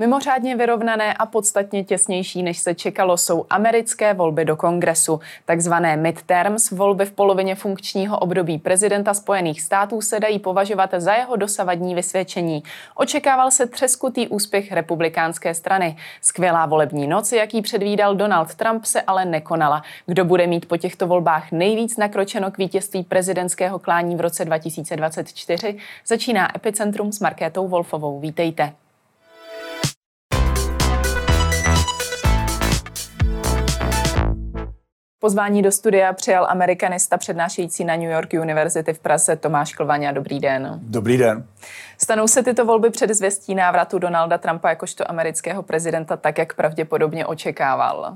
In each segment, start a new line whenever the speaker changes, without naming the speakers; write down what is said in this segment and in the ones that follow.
Mimořádně vyrovnané a podstatně těsnější, než se čekalo, jsou americké volby do kongresu. Takzvané midterms, volby v polovině funkčního období prezidenta Spojených států se dají považovat za jeho dosavadní vysvědčení. Očekával se třeskutý úspěch republikánské strany. Skvělá volební noc, jaký předvídal Donald Trump, se ale nekonala. Kdo bude mít po těchto volbách nejvíc nakročeno k vítězství prezidentského klání v roce 2024, začíná Epicentrum s Markétou Wolfovou. Vítejte. Pozvání do studia přijal amerikanista přednášející na New York University v Praze Tomáš Klvaňa. Dobrý den.
Dobrý den.
Stanou se tyto volby před zvěstí návratu Donalda Trumpa jakožto amerického prezidenta tak, jak pravděpodobně očekával?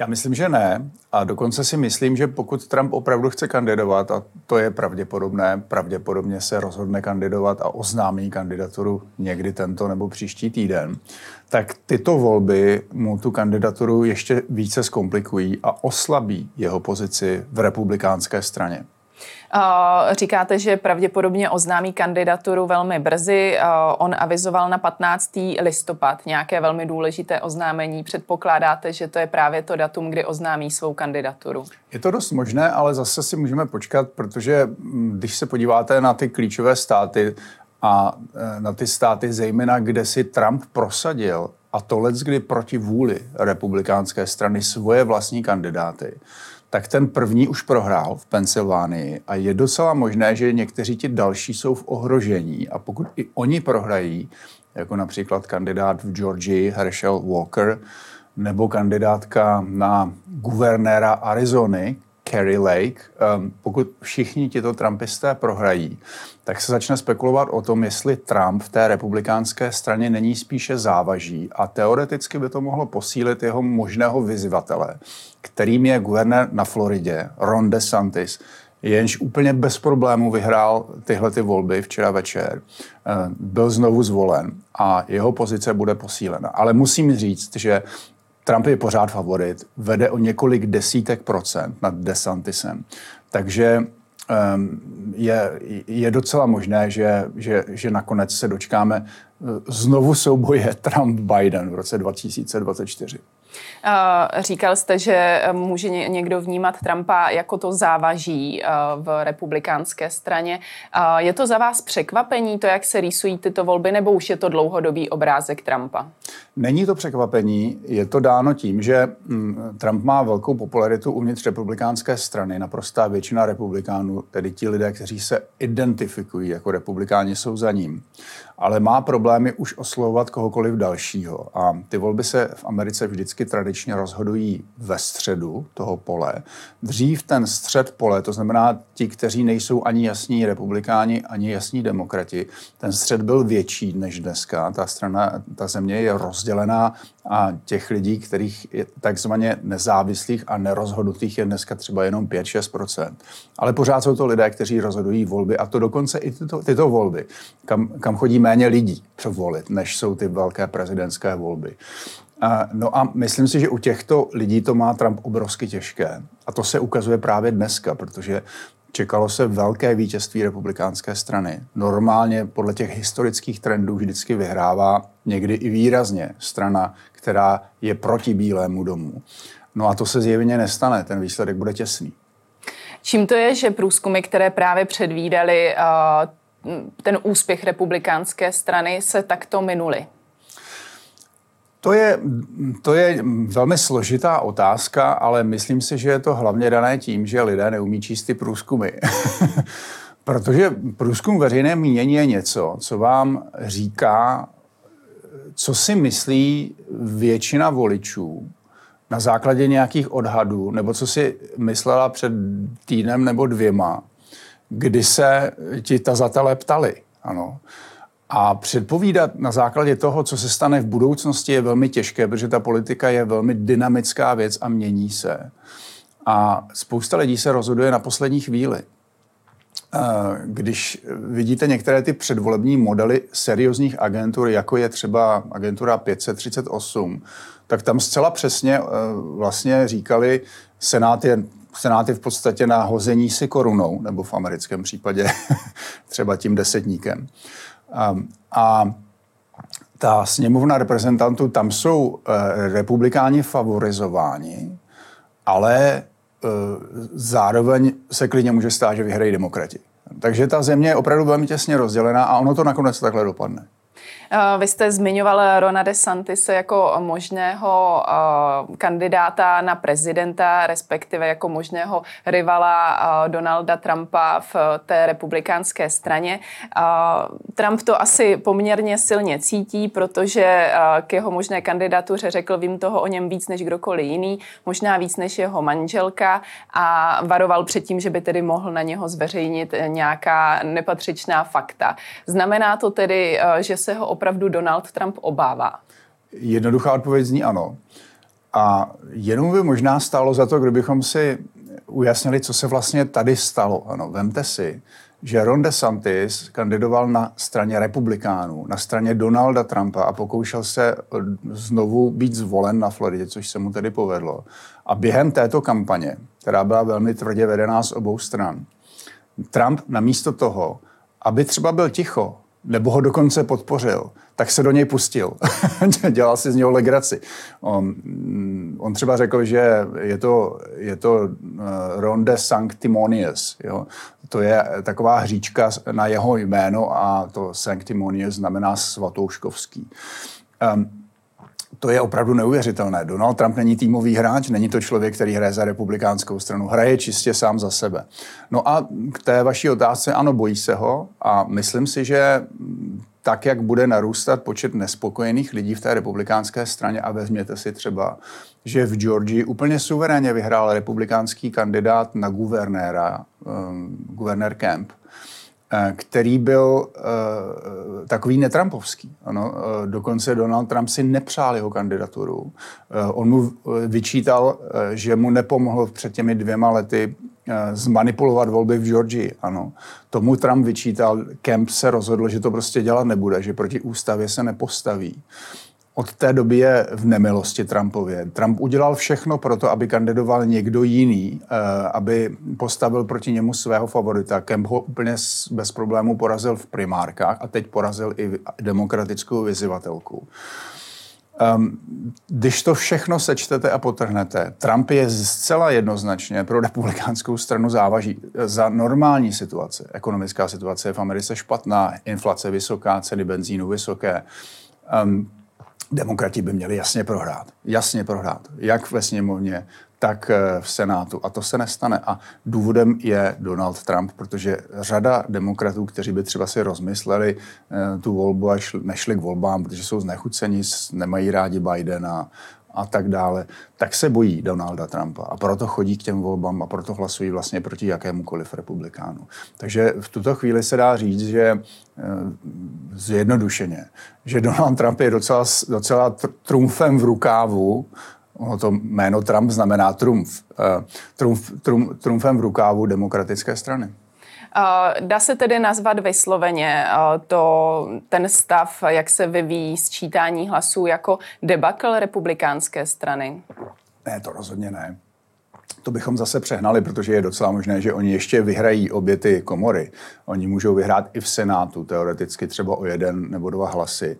Já myslím, že ne. A dokonce si myslím, že pokud Trump opravdu chce kandidovat, a to je pravděpodobné, pravděpodobně se rozhodne kandidovat a oznámí kandidaturu někdy tento nebo příští týden, tak tyto volby mu tu kandidaturu ještě více zkomplikují a oslabí jeho pozici v republikánské straně.
Říkáte, že pravděpodobně oznámí kandidaturu velmi brzy. On avizoval na 15. listopad nějaké velmi důležité oznámení. Předpokládáte, že to je právě to datum, kdy oznámí svou kandidaturu?
Je to dost možné, ale zase si můžeme počkat, protože když se podíváte na ty klíčové státy a e, na ty státy zejména, kde si Trump prosadil a to kdy proti vůli republikánské strany svoje vlastní kandidáty, tak ten první už prohrál v Pensylvánii a je docela možné, že někteří ti další jsou v ohrožení. A pokud i oni prohrají, jako například kandidát v Georgii Herschel Walker, nebo kandidátka na guvernéra Arizony, Kerry Lake, um, pokud všichni tito trumpisté prohrají, tak se začne spekulovat o tom, jestli Trump v té republikánské straně není spíše závaží. A teoreticky by to mohlo posílit jeho možného vyzývatele, kterým je guvernér na Floridě, Ron DeSantis, jenž úplně bez problémů vyhrál tyhle ty volby včera večer, uh, byl znovu zvolen a jeho pozice bude posílena. Ale musím říct, že Trump je pořád favorit, vede o několik desítek procent nad DeSantisem. Takže um, je, je docela možné, že, že, že nakonec se dočkáme eh, znovu souboje Trump-Biden v roce 2024.
Říkal jste, že může někdo vnímat Trumpa jako to závaží v republikánské straně. Je to za vás překvapení, to, jak se rýsují tyto volby, nebo už je to dlouhodobý obrázek Trumpa?
Není to překvapení, je to dáno tím, že mm, Trump má velkou popularitu uvnitř republikánské strany. Naprostá většina republikánů, tedy ti lidé, kteří se identifikují jako republikáni, jsou za ním ale má problémy už oslovovat kohokoliv dalšího. A ty volby se v Americe vždycky tradičně rozhodují ve středu toho pole. Dřív ten střed pole, to znamená ti, kteří nejsou ani jasní republikáni, ani jasní demokrati, ten střed byl větší než dneska. Ta strana, ta země je rozdělená a těch lidí, kterých je takzvaně nezávislých a nerozhodnutých je dneska třeba jenom 5-6%. Ale pořád jsou to lidé, kteří rozhodují volby a to dokonce i tyto, tyto volby, kam, kam chodí méně lidí volit, než jsou ty velké prezidentské volby. No a myslím si, že u těchto lidí to má Trump obrovsky těžké. A to se ukazuje právě dneska, protože čekalo se velké vítězství republikánské strany. Normálně podle těch historických trendů vždycky vyhrává někdy i výrazně strana, která je proti Bílému domu. No a to se zjevně nestane, ten výsledek bude těsný.
Čím to je, že průzkumy, které právě předvídali uh, ten úspěch republikánské strany, se takto minuly?
To je, to je velmi složitá otázka, ale myslím si, že je to hlavně dané tím, že lidé neumí číst ty průzkumy. Protože průzkum veřejné mínění je něco, co vám říká, co si myslí většina voličů na základě nějakých odhadů, nebo co si myslela před týdnem nebo dvěma, kdy se ti tazatelé ptali. Ano. A předpovídat na základě toho, co se stane v budoucnosti, je velmi těžké, protože ta politika je velmi dynamická věc a mění se. A spousta lidí se rozhoduje na poslední chvíli. Eh, když vidíte některé ty předvolební modely seriózních agentur, jako je třeba agentura 538, tak tam zcela přesně eh, vlastně říkali, Senát je, Senát je v podstatě na hození si korunou, nebo v americkém případě třeba tím desetníkem. A, a ta sněmovna reprezentantů, tam jsou e, republikáni favorizováni, ale e, zároveň se klidně může stát, že vyhrají demokrati. Takže ta země je opravdu velmi těsně rozdělená a ono to nakonec takhle dopadne.
Eh, vy jste zmiňoval Rona DeSantise jako možného eh, kandidáta na prezidenta, respektive jako možného rivala eh, Donalda Trumpa v té republikánské straně. Trump to asi poměrně silně cítí, protože k jeho možné kandidatuře řekl, vím toho o něm víc než kdokoliv jiný, možná víc než jeho manželka a varoval před tím, že by tedy mohl na něho zveřejnit nějaká nepatřičná fakta. Znamená to tedy, že se ho opravdu Donald Trump obává?
Jednoduchá odpověď zní ano. A jenom by možná stálo za to, kdybychom si ujasnili, co se vlastně tady stalo. Ano, vemte si, že Ron DeSantis kandidoval na straně republikánů, na straně Donalda Trumpa a pokoušel se znovu být zvolen na Floridě, což se mu tedy povedlo. A během této kampaně, která byla velmi tvrdě vedená z obou stran, Trump namísto toho, aby třeba byl ticho nebo ho dokonce podpořil, tak se do něj pustil. Dělal si z něho legraci. On, mm, on třeba řekl, že je to, je to uh, Ronde Sanctimonious. Jo? To je taková hříčka na jeho jméno a to Sanctimonious znamená svatouškovský. Um, to je opravdu neuvěřitelné. Donald Trump není týmový hráč, není to člověk, který hraje za republikánskou stranu, hraje čistě sám za sebe. No a k té vaší otázce, ano, bojí se ho a myslím si, že tak, jak bude narůstat počet nespokojených lidí v té republikánské straně a vezměte si třeba, že v Georgii úplně suverénně vyhrál republikánský kandidát na guvernéra, um, guvernér Kemp, který byl uh, takový netrampovský. Ano, uh, dokonce Donald Trump si nepřál jeho kandidaturu. On mu vyčítal, že mu nepomohl před těmi dvěma lety zmanipulovat volby v Georgii. Ano. Tomu Trump vyčítal, Kemp se rozhodl, že to prostě dělat nebude, že proti ústavě se nepostaví. Od té doby je v nemilosti Trumpově. Trump udělal všechno pro to, aby kandidoval někdo jiný, eh, aby postavil proti němu svého favorita. Kemp ho úplně bez problémů porazil v primárkách a teď porazil i demokratickou vyzivatelku. Um, když to všechno sečtete a potrhnete, Trump je zcela jednoznačně pro republikánskou stranu závaží. Za normální situace, ekonomická situace je v Americe špatná, inflace vysoká, ceny benzínu vysoké. Um, demokrati by měli jasně prohrát. Jasně prohrát. Jak ve sněmovně, tak eh, v Senátu. A to se nestane. A důvodem je Donald Trump, protože řada demokratů, kteří by třeba si rozmysleli eh, tu volbu a nešli k volbám, protože jsou znechuceni, nemají rádi Bidena a tak dále, tak se bojí Donalda Trumpa a proto chodí k těm volbám a proto hlasují vlastně proti jakémukoliv republikánu. Takže v tuto chvíli se dá říct, že eh, zjednodušeně, že Donald Trump je docela, docela trumfem v rukávu, Ono to jméno Trump znamená trumf. Eh, trumf, trumf. Trumfem v rukávu demokratické strany.
Dá se tedy nazvat vysloveně to, ten stav, jak se vyvíjí sčítání hlasů, jako debakl republikánské strany?
Ne, to rozhodně ne. To bychom zase přehnali, protože je docela možné, že oni ještě vyhrají obě ty komory. Oni můžou vyhrát i v Senátu, teoreticky třeba o jeden nebo dva hlasy.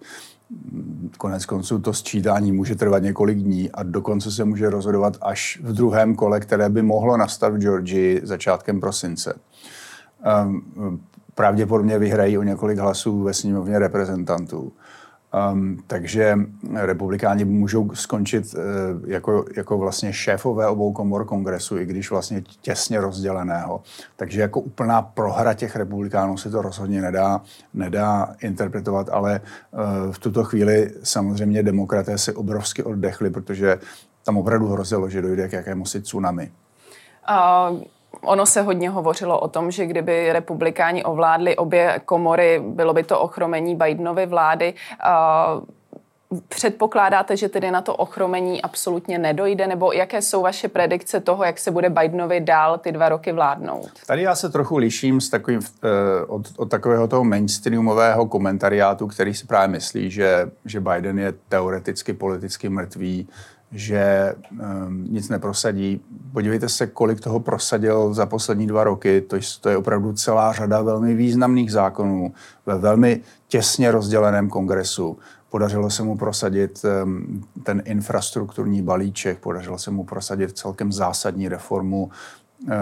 Konec konců to sčítání může trvat několik dní a dokonce se může rozhodovat až v druhém kole, které by mohlo nastat v Georgii začátkem prosince. Um, pravděpodobně vyhrají o několik hlasů ve sněmovně reprezentantů. Um, takže republikáni můžou skončit uh, jako, jako vlastně šéfové obou komor kongresu, i když vlastně těsně rozděleného. Takže jako úplná prohra těch republikánů se to rozhodně nedá, nedá interpretovat, ale uh, v tuto chvíli samozřejmě demokraté si obrovsky oddechli, protože tam opravdu hrozilo, že dojde k jakému si tsunami.
Uh Ono se hodně hovořilo o tom, že kdyby republikáni ovládli obě komory, bylo by to ochromení Bidenovy vlády. Předpokládáte, že tedy na to ochromení absolutně nedojde, nebo jaké jsou vaše predikce toho, jak se bude Bidenovi dál ty dva roky vládnout?
Tady já se trochu liším s takovým, eh, od, od takového toho mainstreamového komentariátu, který si právě myslí, že, že Biden je teoreticky politicky mrtvý, že um, nic neprosadí. Podívejte se, kolik toho prosadil za poslední dva roky. To, to je opravdu celá řada velmi významných zákonů ve velmi těsně rozděleném kongresu. Podařilo se mu prosadit ten infrastrukturní balíček, podařilo se mu prosadit celkem zásadní reformu eh,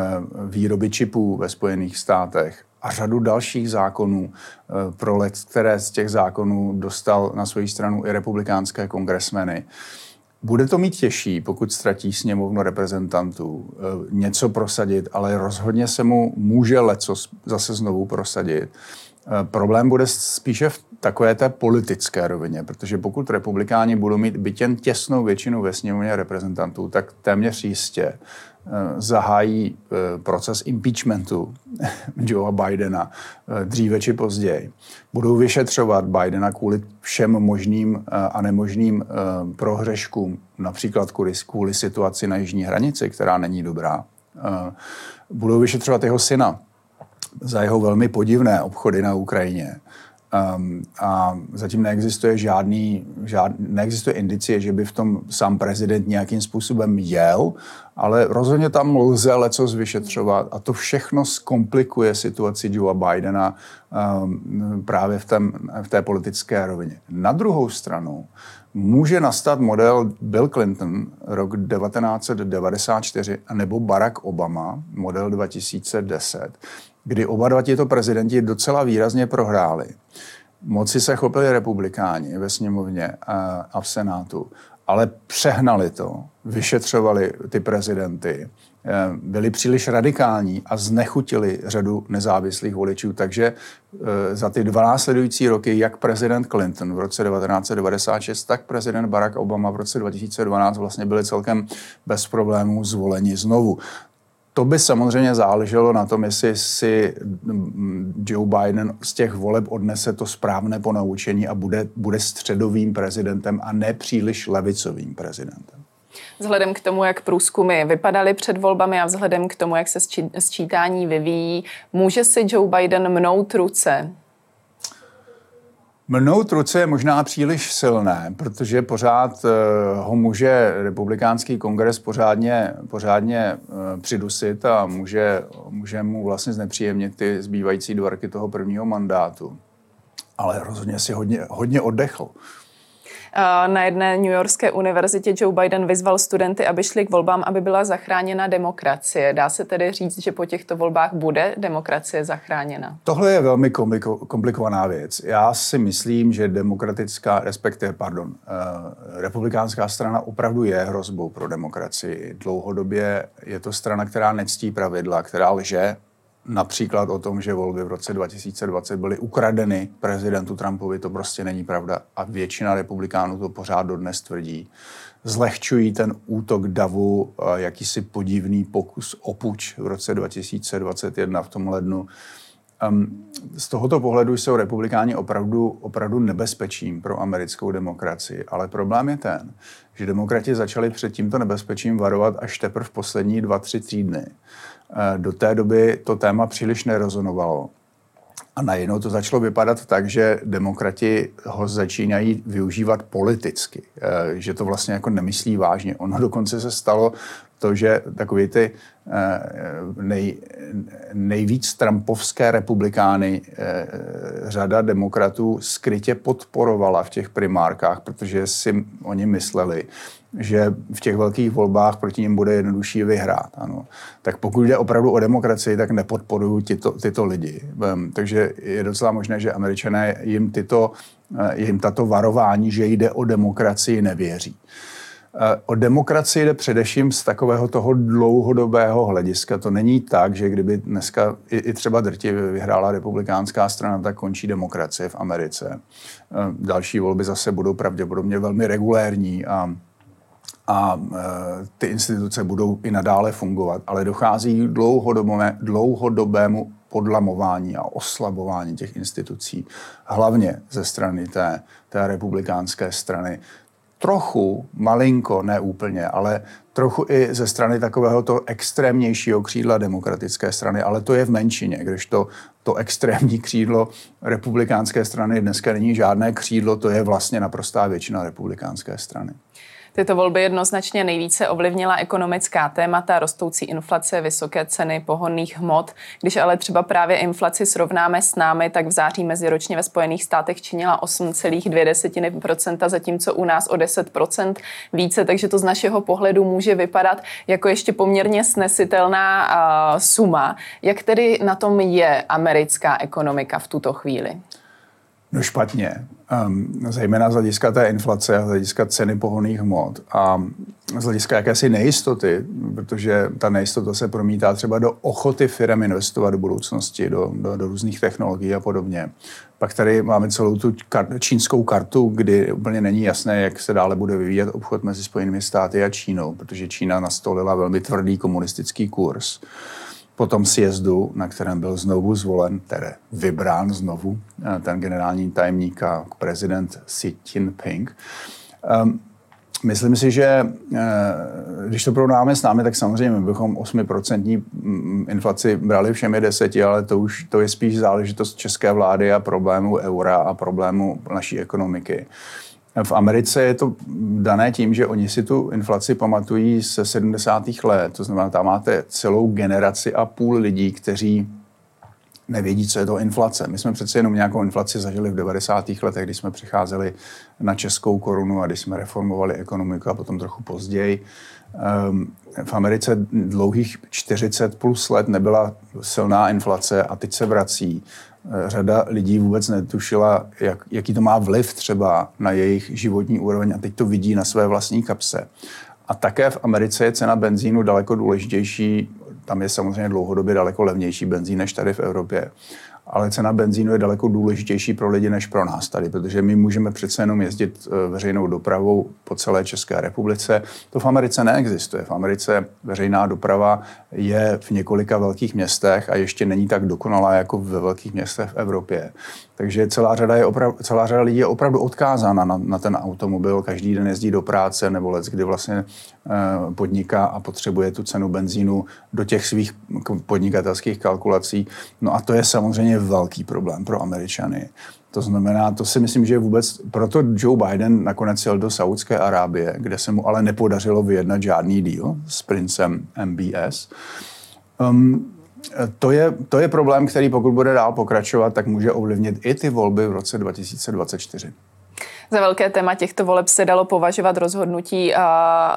výroby čipů ve Spojených státech a řadu dalších zákonů eh, pro let, které z těch zákonů dostal na svoji stranu i republikánské kongresmeny. Bude to mít těžší, pokud ztratí sněmovnu reprezentantů, eh, něco prosadit, ale rozhodně se mu může leco zase znovu prosadit. Problém bude spíše v takové té politické rovině, protože pokud republikáni budou mít byt jen těsnou většinu ve sněmovně reprezentantů, tak téměř jistě eh, zahájí eh, proces impeachmentu Joea Bidena eh, dříve či později. Budou vyšetřovat Bidena kvůli všem možným a nemožným prohřeškům, například kvůli, kvůli situaci na jižní hranici, která není dobrá. Budou vyšetřovat jeho syna za jeho velmi podivné obchody na Ukrajině Um, a zatím neexistuje žádný, žád, neexistuje indicie, že by v tom sám prezident nějakým způsobem jel, ale rozhodně tam lze leco vyšetřovat a to všechno zkomplikuje situaci Joea Bidena um, právě v, tém, v té politické rovině. Na druhou stranu může nastat model Bill Clinton rok 1994 nebo Barack Obama model 2010, kdy oba dva tito prezidenti docela výrazně prohráli. Moci se chopili republikáni ve sněmovně a, a v senátu, ale přehnali to, vyšetřovali ty prezidenty, eh, byli příliš radikální a znechutili řadu nezávislých voličů. Takže eh, za ty dva následující roky, jak prezident Clinton v roce 1996, tak prezident Barack Obama v roce 2012 vlastně byli celkem bez problémů zvoleni znovu. To by samozřejmě záleželo na tom, jestli si Joe Biden z těch voleb odnese to správné ponaučení a bude, bude středovým prezidentem a ne příliš levicovým prezidentem.
Vzhledem k tomu, jak průzkumy vypadaly před volbami a vzhledem k tomu, jak se sčítání vyvíjí, může si Joe Biden mnout ruce
Mnout ruce je možná příliš silné, protože pořád eh, ho může republikánský kongres pořádně, pořádně eh, přidusit a může, může mu vlastně znepříjemnit ty zbývající dvorky toho prvního mandátu. Ale rozhodně si hodně, hodně oddechl.
Na jedné New Yorkské univerzitě Joe Biden vyzval studenty, aby šli k volbám, aby byla zachráněna demokracie. Dá se tedy říct, že po těchto volbách bude demokracie zachráněna?
Tohle je velmi kompliko- komplikovaná věc. Já si myslím, že demokratická, respektive, pardon, uh, republikánská strana opravdu je hrozbou pro demokracii. Dlouhodobě je to strana, která nectí pravidla, která lže, například o tom, že volby v roce 2020 byly ukradeny prezidentu Trumpovi, to prostě není pravda. A většina republikánů to pořád dodnes tvrdí. Zlehčují ten útok davu, jakýsi podivný pokus o puč v roce 2021 v tom lednu. Z tohoto pohledu jsou republikáni opravdu, opravdu nebezpečím pro americkou demokracii. Ale problém je ten, že demokrati začali před tímto nebezpečím varovat až teprve v poslední dva, tři týdny. Eh, do té doby to téma příliš nerezonovalo. A najednou to začalo vypadat tak, že demokrati ho začínají využívat politicky, eh, že to vlastně jako nemyslí vážně. Ono dokonce se stalo to, že takový ty eh, nej, nejvíc trumpovské republikány řada demokratů skrytě podporovala v těch primárkách, protože si oni mysleli, že v těch velkých volbách proti ním bude jednodušší vyhrát. Ano. Tak pokud jde opravdu o demokracii, tak nepodporují tyto, tyto lidi. Takže je docela možné, že američané jim, tyto, eh, jim tato varování, že jde o demokracii, nevěří. Eh, o demokracii jde především z takového toho dlouhodobého hlediska. To není tak, že kdyby dneska i, třeba drtivě vyhrála republikánská strana, tak končí demokracie v Americe. Eh, další volby zase budou pravděpodobně velmi regulérní a a e, ty instituce budou i nadále fungovat, ale dochází dlouhodobé, dlouhodobému podlamování a oslabování těch institucí, hlavně ze strany té, té republikánské strany. Trochu, malinko, ne úplně, ale trochu i ze strany takového to extrémnějšího křídla demokratické strany, ale to je v menšině, když to, to extrémní křídlo republikánské strany dneska není žádné křídlo, to je vlastně naprostá většina republikánské strany.
Tyto volby jednoznačně nejvíce ovlivnila ekonomická témata, rostoucí inflace, vysoké ceny pohonných hmot. Když ale třeba právě inflaci srovnáme s námi, tak v září meziročně ve Spojených státech činila 8,2%, zatímco u nás o 10% více, takže to z našeho pohledu může vypadat jako ještě poměrně snesitelná uh, suma. Jak tedy na tom je americká ekonomika v tuto chvíli?
No špatně, um, zejména z hlediska té inflace a z hlediska ceny pohonných hmot a z hlediska jakési nejistoty, protože ta nejistota se promítá třeba do ochoty firm investovat do budoucnosti, do, do, do různých technologií a podobně. Pak tady máme celou tu kar- čínskou kartu, kdy úplně není jasné, jak se dále bude vyvíjet obchod mezi Spojenými státy a Čínou, protože Čína nastolila velmi tvrdý komunistický kurz po tom sjezdu, na kterém byl znovu zvolen, tedy vybrán znovu eh, ten generální tajemník a prezident Xi Jinping. Um, Myslím si, že eh, když to porovnáme s námi, tak samozřejmě bychom 8% mm, inflaci brali všemi deseti, ale to už to je spíš záležitost české vlády a problému eura a problému naší ekonomiky. V Americe je to dané tím, že oni si tu inflaci pamatují se 70. let. To znamená, tam máte celou generaci a půl lidí, kteří nevědí, co je to inflace. My jsme přece jenom nějakou inflaci zažili v 90. letech, kdy jsme přicházeli na českou korunu a když jsme reformovali ekonomiku a potom trochu později. Ehm, v Americe dlouhých 40 plus let nebyla silná inflace a teď se vrací. Eh, řada lidí vůbec netušila, jak, jaký to má vliv třeba na jejich životní úroveň a teď to vidí na své vlastní kapse. A také v Americe je cena benzínu daleko důležitější. Tam je samozřejmě dlouhodobě daleko levnější benzín než tady v Evropě ale cena benzínu je daleko důležitější pro lidi než pro nás tady, protože my můžeme přece jenom jezdit eh, veřejnou dopravou po celé České republice. To v Americe neexistuje. V Americe veřejná doprava je v několika velkých městech a ještě není tak dokonalá jako ve velkých městech v Evropě. Takže celá řada, je oprav, celá řada lidí je opravdu odkázána na, na ten automobil, každý den jezdí do práce nebo let, kdy vlastně e, podniká a potřebuje tu cenu benzínu do těch svých podnikatelských kalkulací. No a to je samozřejmě velký problém pro Američany. To znamená, to si myslím, že vůbec, proto Joe Biden nakonec jel do Saudské Arábie, kde se mu ale nepodařilo vyjednat žádný deal s princem MBS. Um, to je, to je problém, který pokud bude dál pokračovat, tak může ovlivnit i ty volby v roce 2024.
Za velké téma těchto voleb se dalo považovat rozhodnutí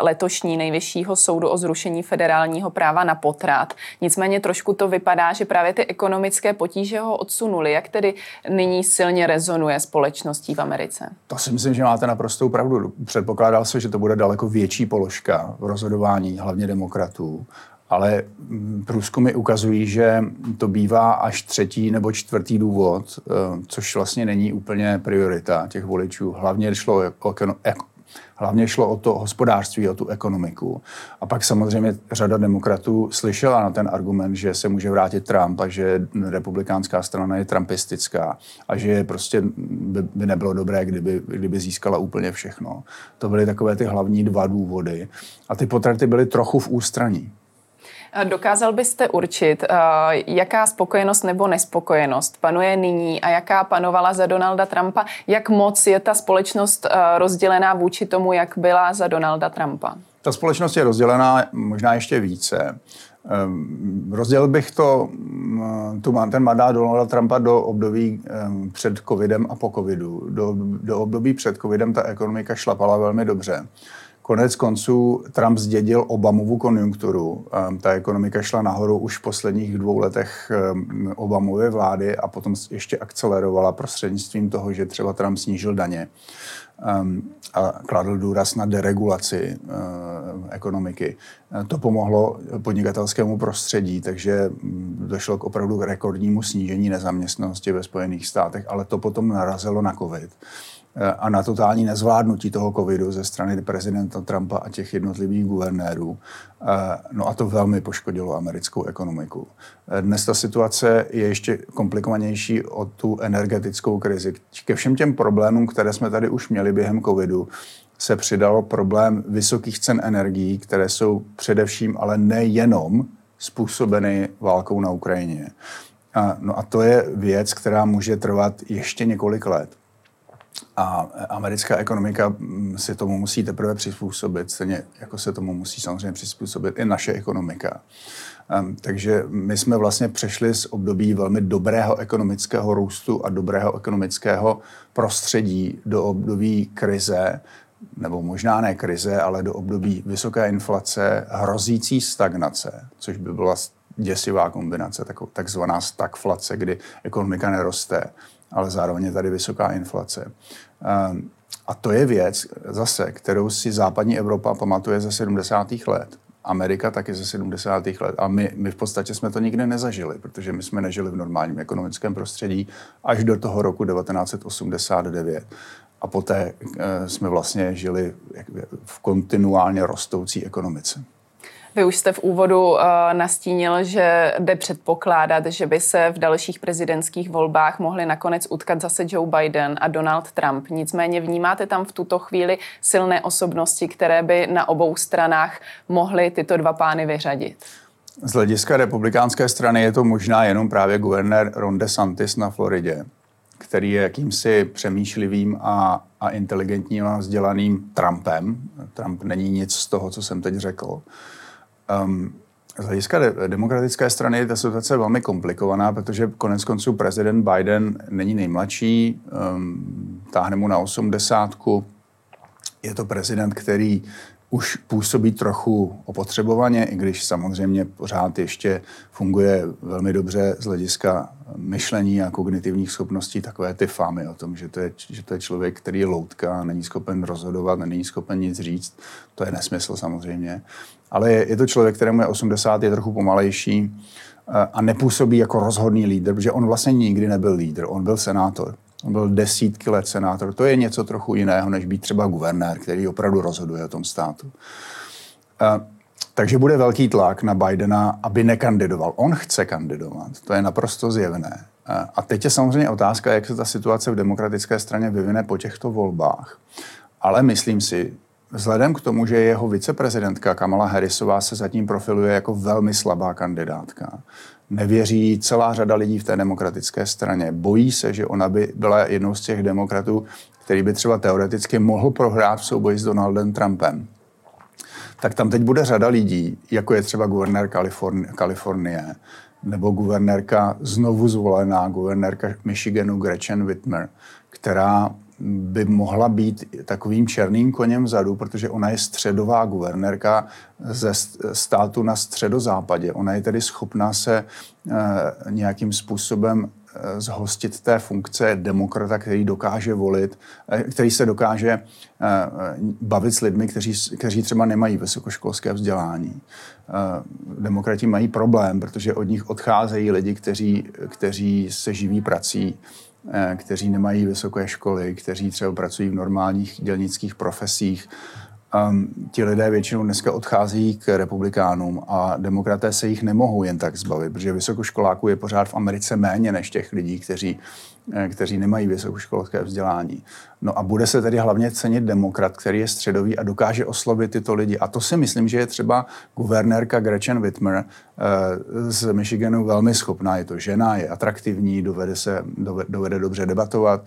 letošní nejvyššího soudu o zrušení federálního práva na potrat. Nicméně trošku to vypadá, že právě ty ekonomické potíže ho odsunuly. Jak tedy nyní silně rezonuje společností v Americe?
To si myslím, že máte naprostou pravdu. Předpokládal se, že to bude daleko větší položka v rozhodování hlavně demokratů ale mm, průzkumy ukazují, že to bývá až třetí nebo čtvrtý důvod, eh, což vlastně není úplně priorita těch voličů. Hlavně šlo o, hlavně šlo o to hospodářství, o tu ekonomiku. A pak samozřejmě řada demokratů slyšela na ten argument, že se může vrátit Trump a že republikánská strana je trumpistická a že prostě by, by nebylo dobré, kdyby, kdyby získala úplně všechno. To byly takové ty hlavní dva důvody. A ty potraty byly trochu v ústraní.
Dokázal byste určit, eh, jaká spokojenost nebo nespokojenost panuje nyní a jaká panovala za Donalda Trumpa? Jak moc je ta společnost eh, rozdělená vůči tomu, jak byla za Donalda Trumpa?
Ta společnost je rozdělená možná ještě více. Um, rozdělil bych to, um, tu, ten mandát Donalda Trumpa do období um, před covidem a po covidu. Do, do období před covidem ta ekonomika šlapala velmi dobře. Konec konců Trump zdědil Obamovu konjunkturu. Ehm, ta ekonomika šla nahoru už v posledních dvou letech ehm, Obamovy vlády a potom ještě akcelerovala prostřednictvím toho, že třeba Trump snížil daně ehm, a kladl důraz na deregulaci ekonomiky. To pomohlo podnikatelskému prostředí, takže mm, došlo k opravdu rekordnímu snížení nezaměstnanosti ve Spojených státech, ale to potom narazilo na COVID a na totální nezvládnutí toho covidu ze strany prezidenta Trumpa a těch jednotlivých guvernérů. No a to velmi poškodilo americkou ekonomiku. Dnes ta situace je ještě komplikovanější o tu energetickou krizi. Ke všem těm problémům, které jsme tady už měli během covidu, se přidal problém vysokých cen energií, které jsou především, ale nejenom způsobeny válkou na Ukrajině. A, no a to je věc, která může trvat ještě několik let. A americká ekonomika mm, si tomu musí teprve přizpůsobit, stejně jako se tomu musí samozřejmě přizpůsobit i naše ekonomika. Um, takže my jsme vlastně přešli z období velmi dobrého ekonomického růstu a dobrého ekonomického prostředí do období krize, nebo možná ne krize, ale do období vysoké inflace, hrozící stagnace, což by byla děsivá kombinace, takzvaná stagflace, kdy ekonomika neroste, ale zároveň je tady vysoká inflace. Ehm, a to je věc zase, kterou si západní Evropa pamatuje ze 70. let. Amerika taky ze 70. let. A my, my v podstatě jsme to nikdy nezažili, protože my jsme nežili v normálním ekonomickém prostředí až do toho roku 1989. A poté e, jsme vlastně žili v kontinuálně rostoucí ekonomice.
Vy už jste v úvodu uh, nastínil, že jde předpokládat, že by se v dalších prezidentských volbách mohli nakonec utkat zase Joe Biden a Donald Trump. Nicméně vnímáte tam v tuto chvíli silné osobnosti, které by na obou stranách mohly tyto dva pány vyřadit?
Z hlediska republikánské strany je to možná jenom právě guvernér Ron DeSantis na Floridě, který je jakýmsi přemýšlivým a, a inteligentním a vzdělaným Trumpem. Trump není nic z toho, co jsem teď řekl. Um, z hlediska de- demokratické strany je ta situace velmi komplikovaná, protože konec konců prezident Biden není nejmladší, um, táhne mu na osmdesátku. Je to prezident, který už působí trochu opotřebovaně, i když samozřejmě pořád ještě funguje velmi dobře z hlediska myšlení a kognitivních schopností, takové ty fámy o tom, že to je, že to je člověk, který je loutka, není schopen rozhodovat, není schopen nic říct. To je nesmysl samozřejmě. Ale je, je to člověk, kterému je 80, je trochu pomalejší eh, a nepůsobí jako rozhodný lídr, protože on vlastně nikdy nebyl lídr, on byl senátor. Byl desítky let senátor. To je něco trochu jiného, než být třeba guvernér, který opravdu rozhoduje o tom státu. Takže bude velký tlak na Bidena, aby nekandidoval. On chce kandidovat, to je naprosto zjevné. A teď je samozřejmě otázka, jak se ta situace v demokratické straně vyvine po těchto volbách. Ale myslím si, vzhledem k tomu, že jeho viceprezidentka Kamala Harrisová se zatím profiluje jako velmi slabá kandidátka, nevěří celá řada lidí v té demokratické straně. Bojí se, že ona by byla jednou z těch demokratů, který by třeba teoreticky mohl prohrát v souboji s Donaldem Trumpem. Tak tam teď bude řada lidí, jako je třeba guvernér Kalifornie, nebo guvernérka znovu zvolená, guvernérka Michiganu Gretchen Whitmer, která by mohla být takovým černým koněm vzadu, protože ona je středová guvernérka ze státu na středozápadě. Ona je tedy schopná se eh, nějakým způsobem eh, zhostit té funkce demokrata, který dokáže volit, eh, který se dokáže bavit s lidmi, kteří, kteří třeba nemají vysokoškolské vzdělání. Demokrati mají problém, protože od nich odcházejí lidi, kteří, kteří se živí prací kteří nemají vysoké školy, kteří třeba pracují v normálních dělnických profesích. Um, ti lidé většinou dneska odchází k republikánům a demokraté se jich nemohou jen tak zbavit, protože vysokoškoláků je pořád v Americe méně než těch lidí, kteří Eh, kteří nemají vysokoškolské vzdělání. No a bude se tedy hlavně cenit demokrat, který je středový a dokáže oslovit tyto lidi. A to si myslím, že je třeba guvernérka Gretchen Whitmer eh, z Michiganu velmi schopná. Je to žena, je atraktivní, dovede, se, dovede dobře debatovat.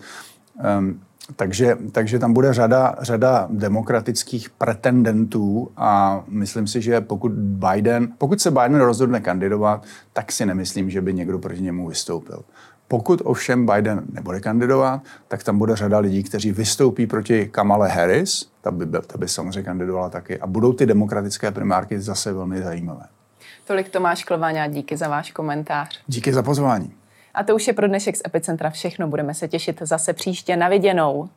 Um, takže, takže tam bude řada, řada demokratických pretendentů a myslím si, že pokud Biden, pokud se Biden rozhodne kandidovat, tak si nemyslím, že by někdo proti němu vystoupil. Pokud ovšem Biden nebude kandidovat, tak tam bude řada lidí, kteří vystoupí proti Kamale Harris, ta by, ta by samozřejmě kandidovala taky, a budou ty demokratické primárky zase velmi zajímavé.
Tolik Tomáš Klováňa, díky za váš komentář.
Díky za pozvání.
A to už je pro dnešek z Epicentra všechno. Budeme se těšit zase příště na viděnou.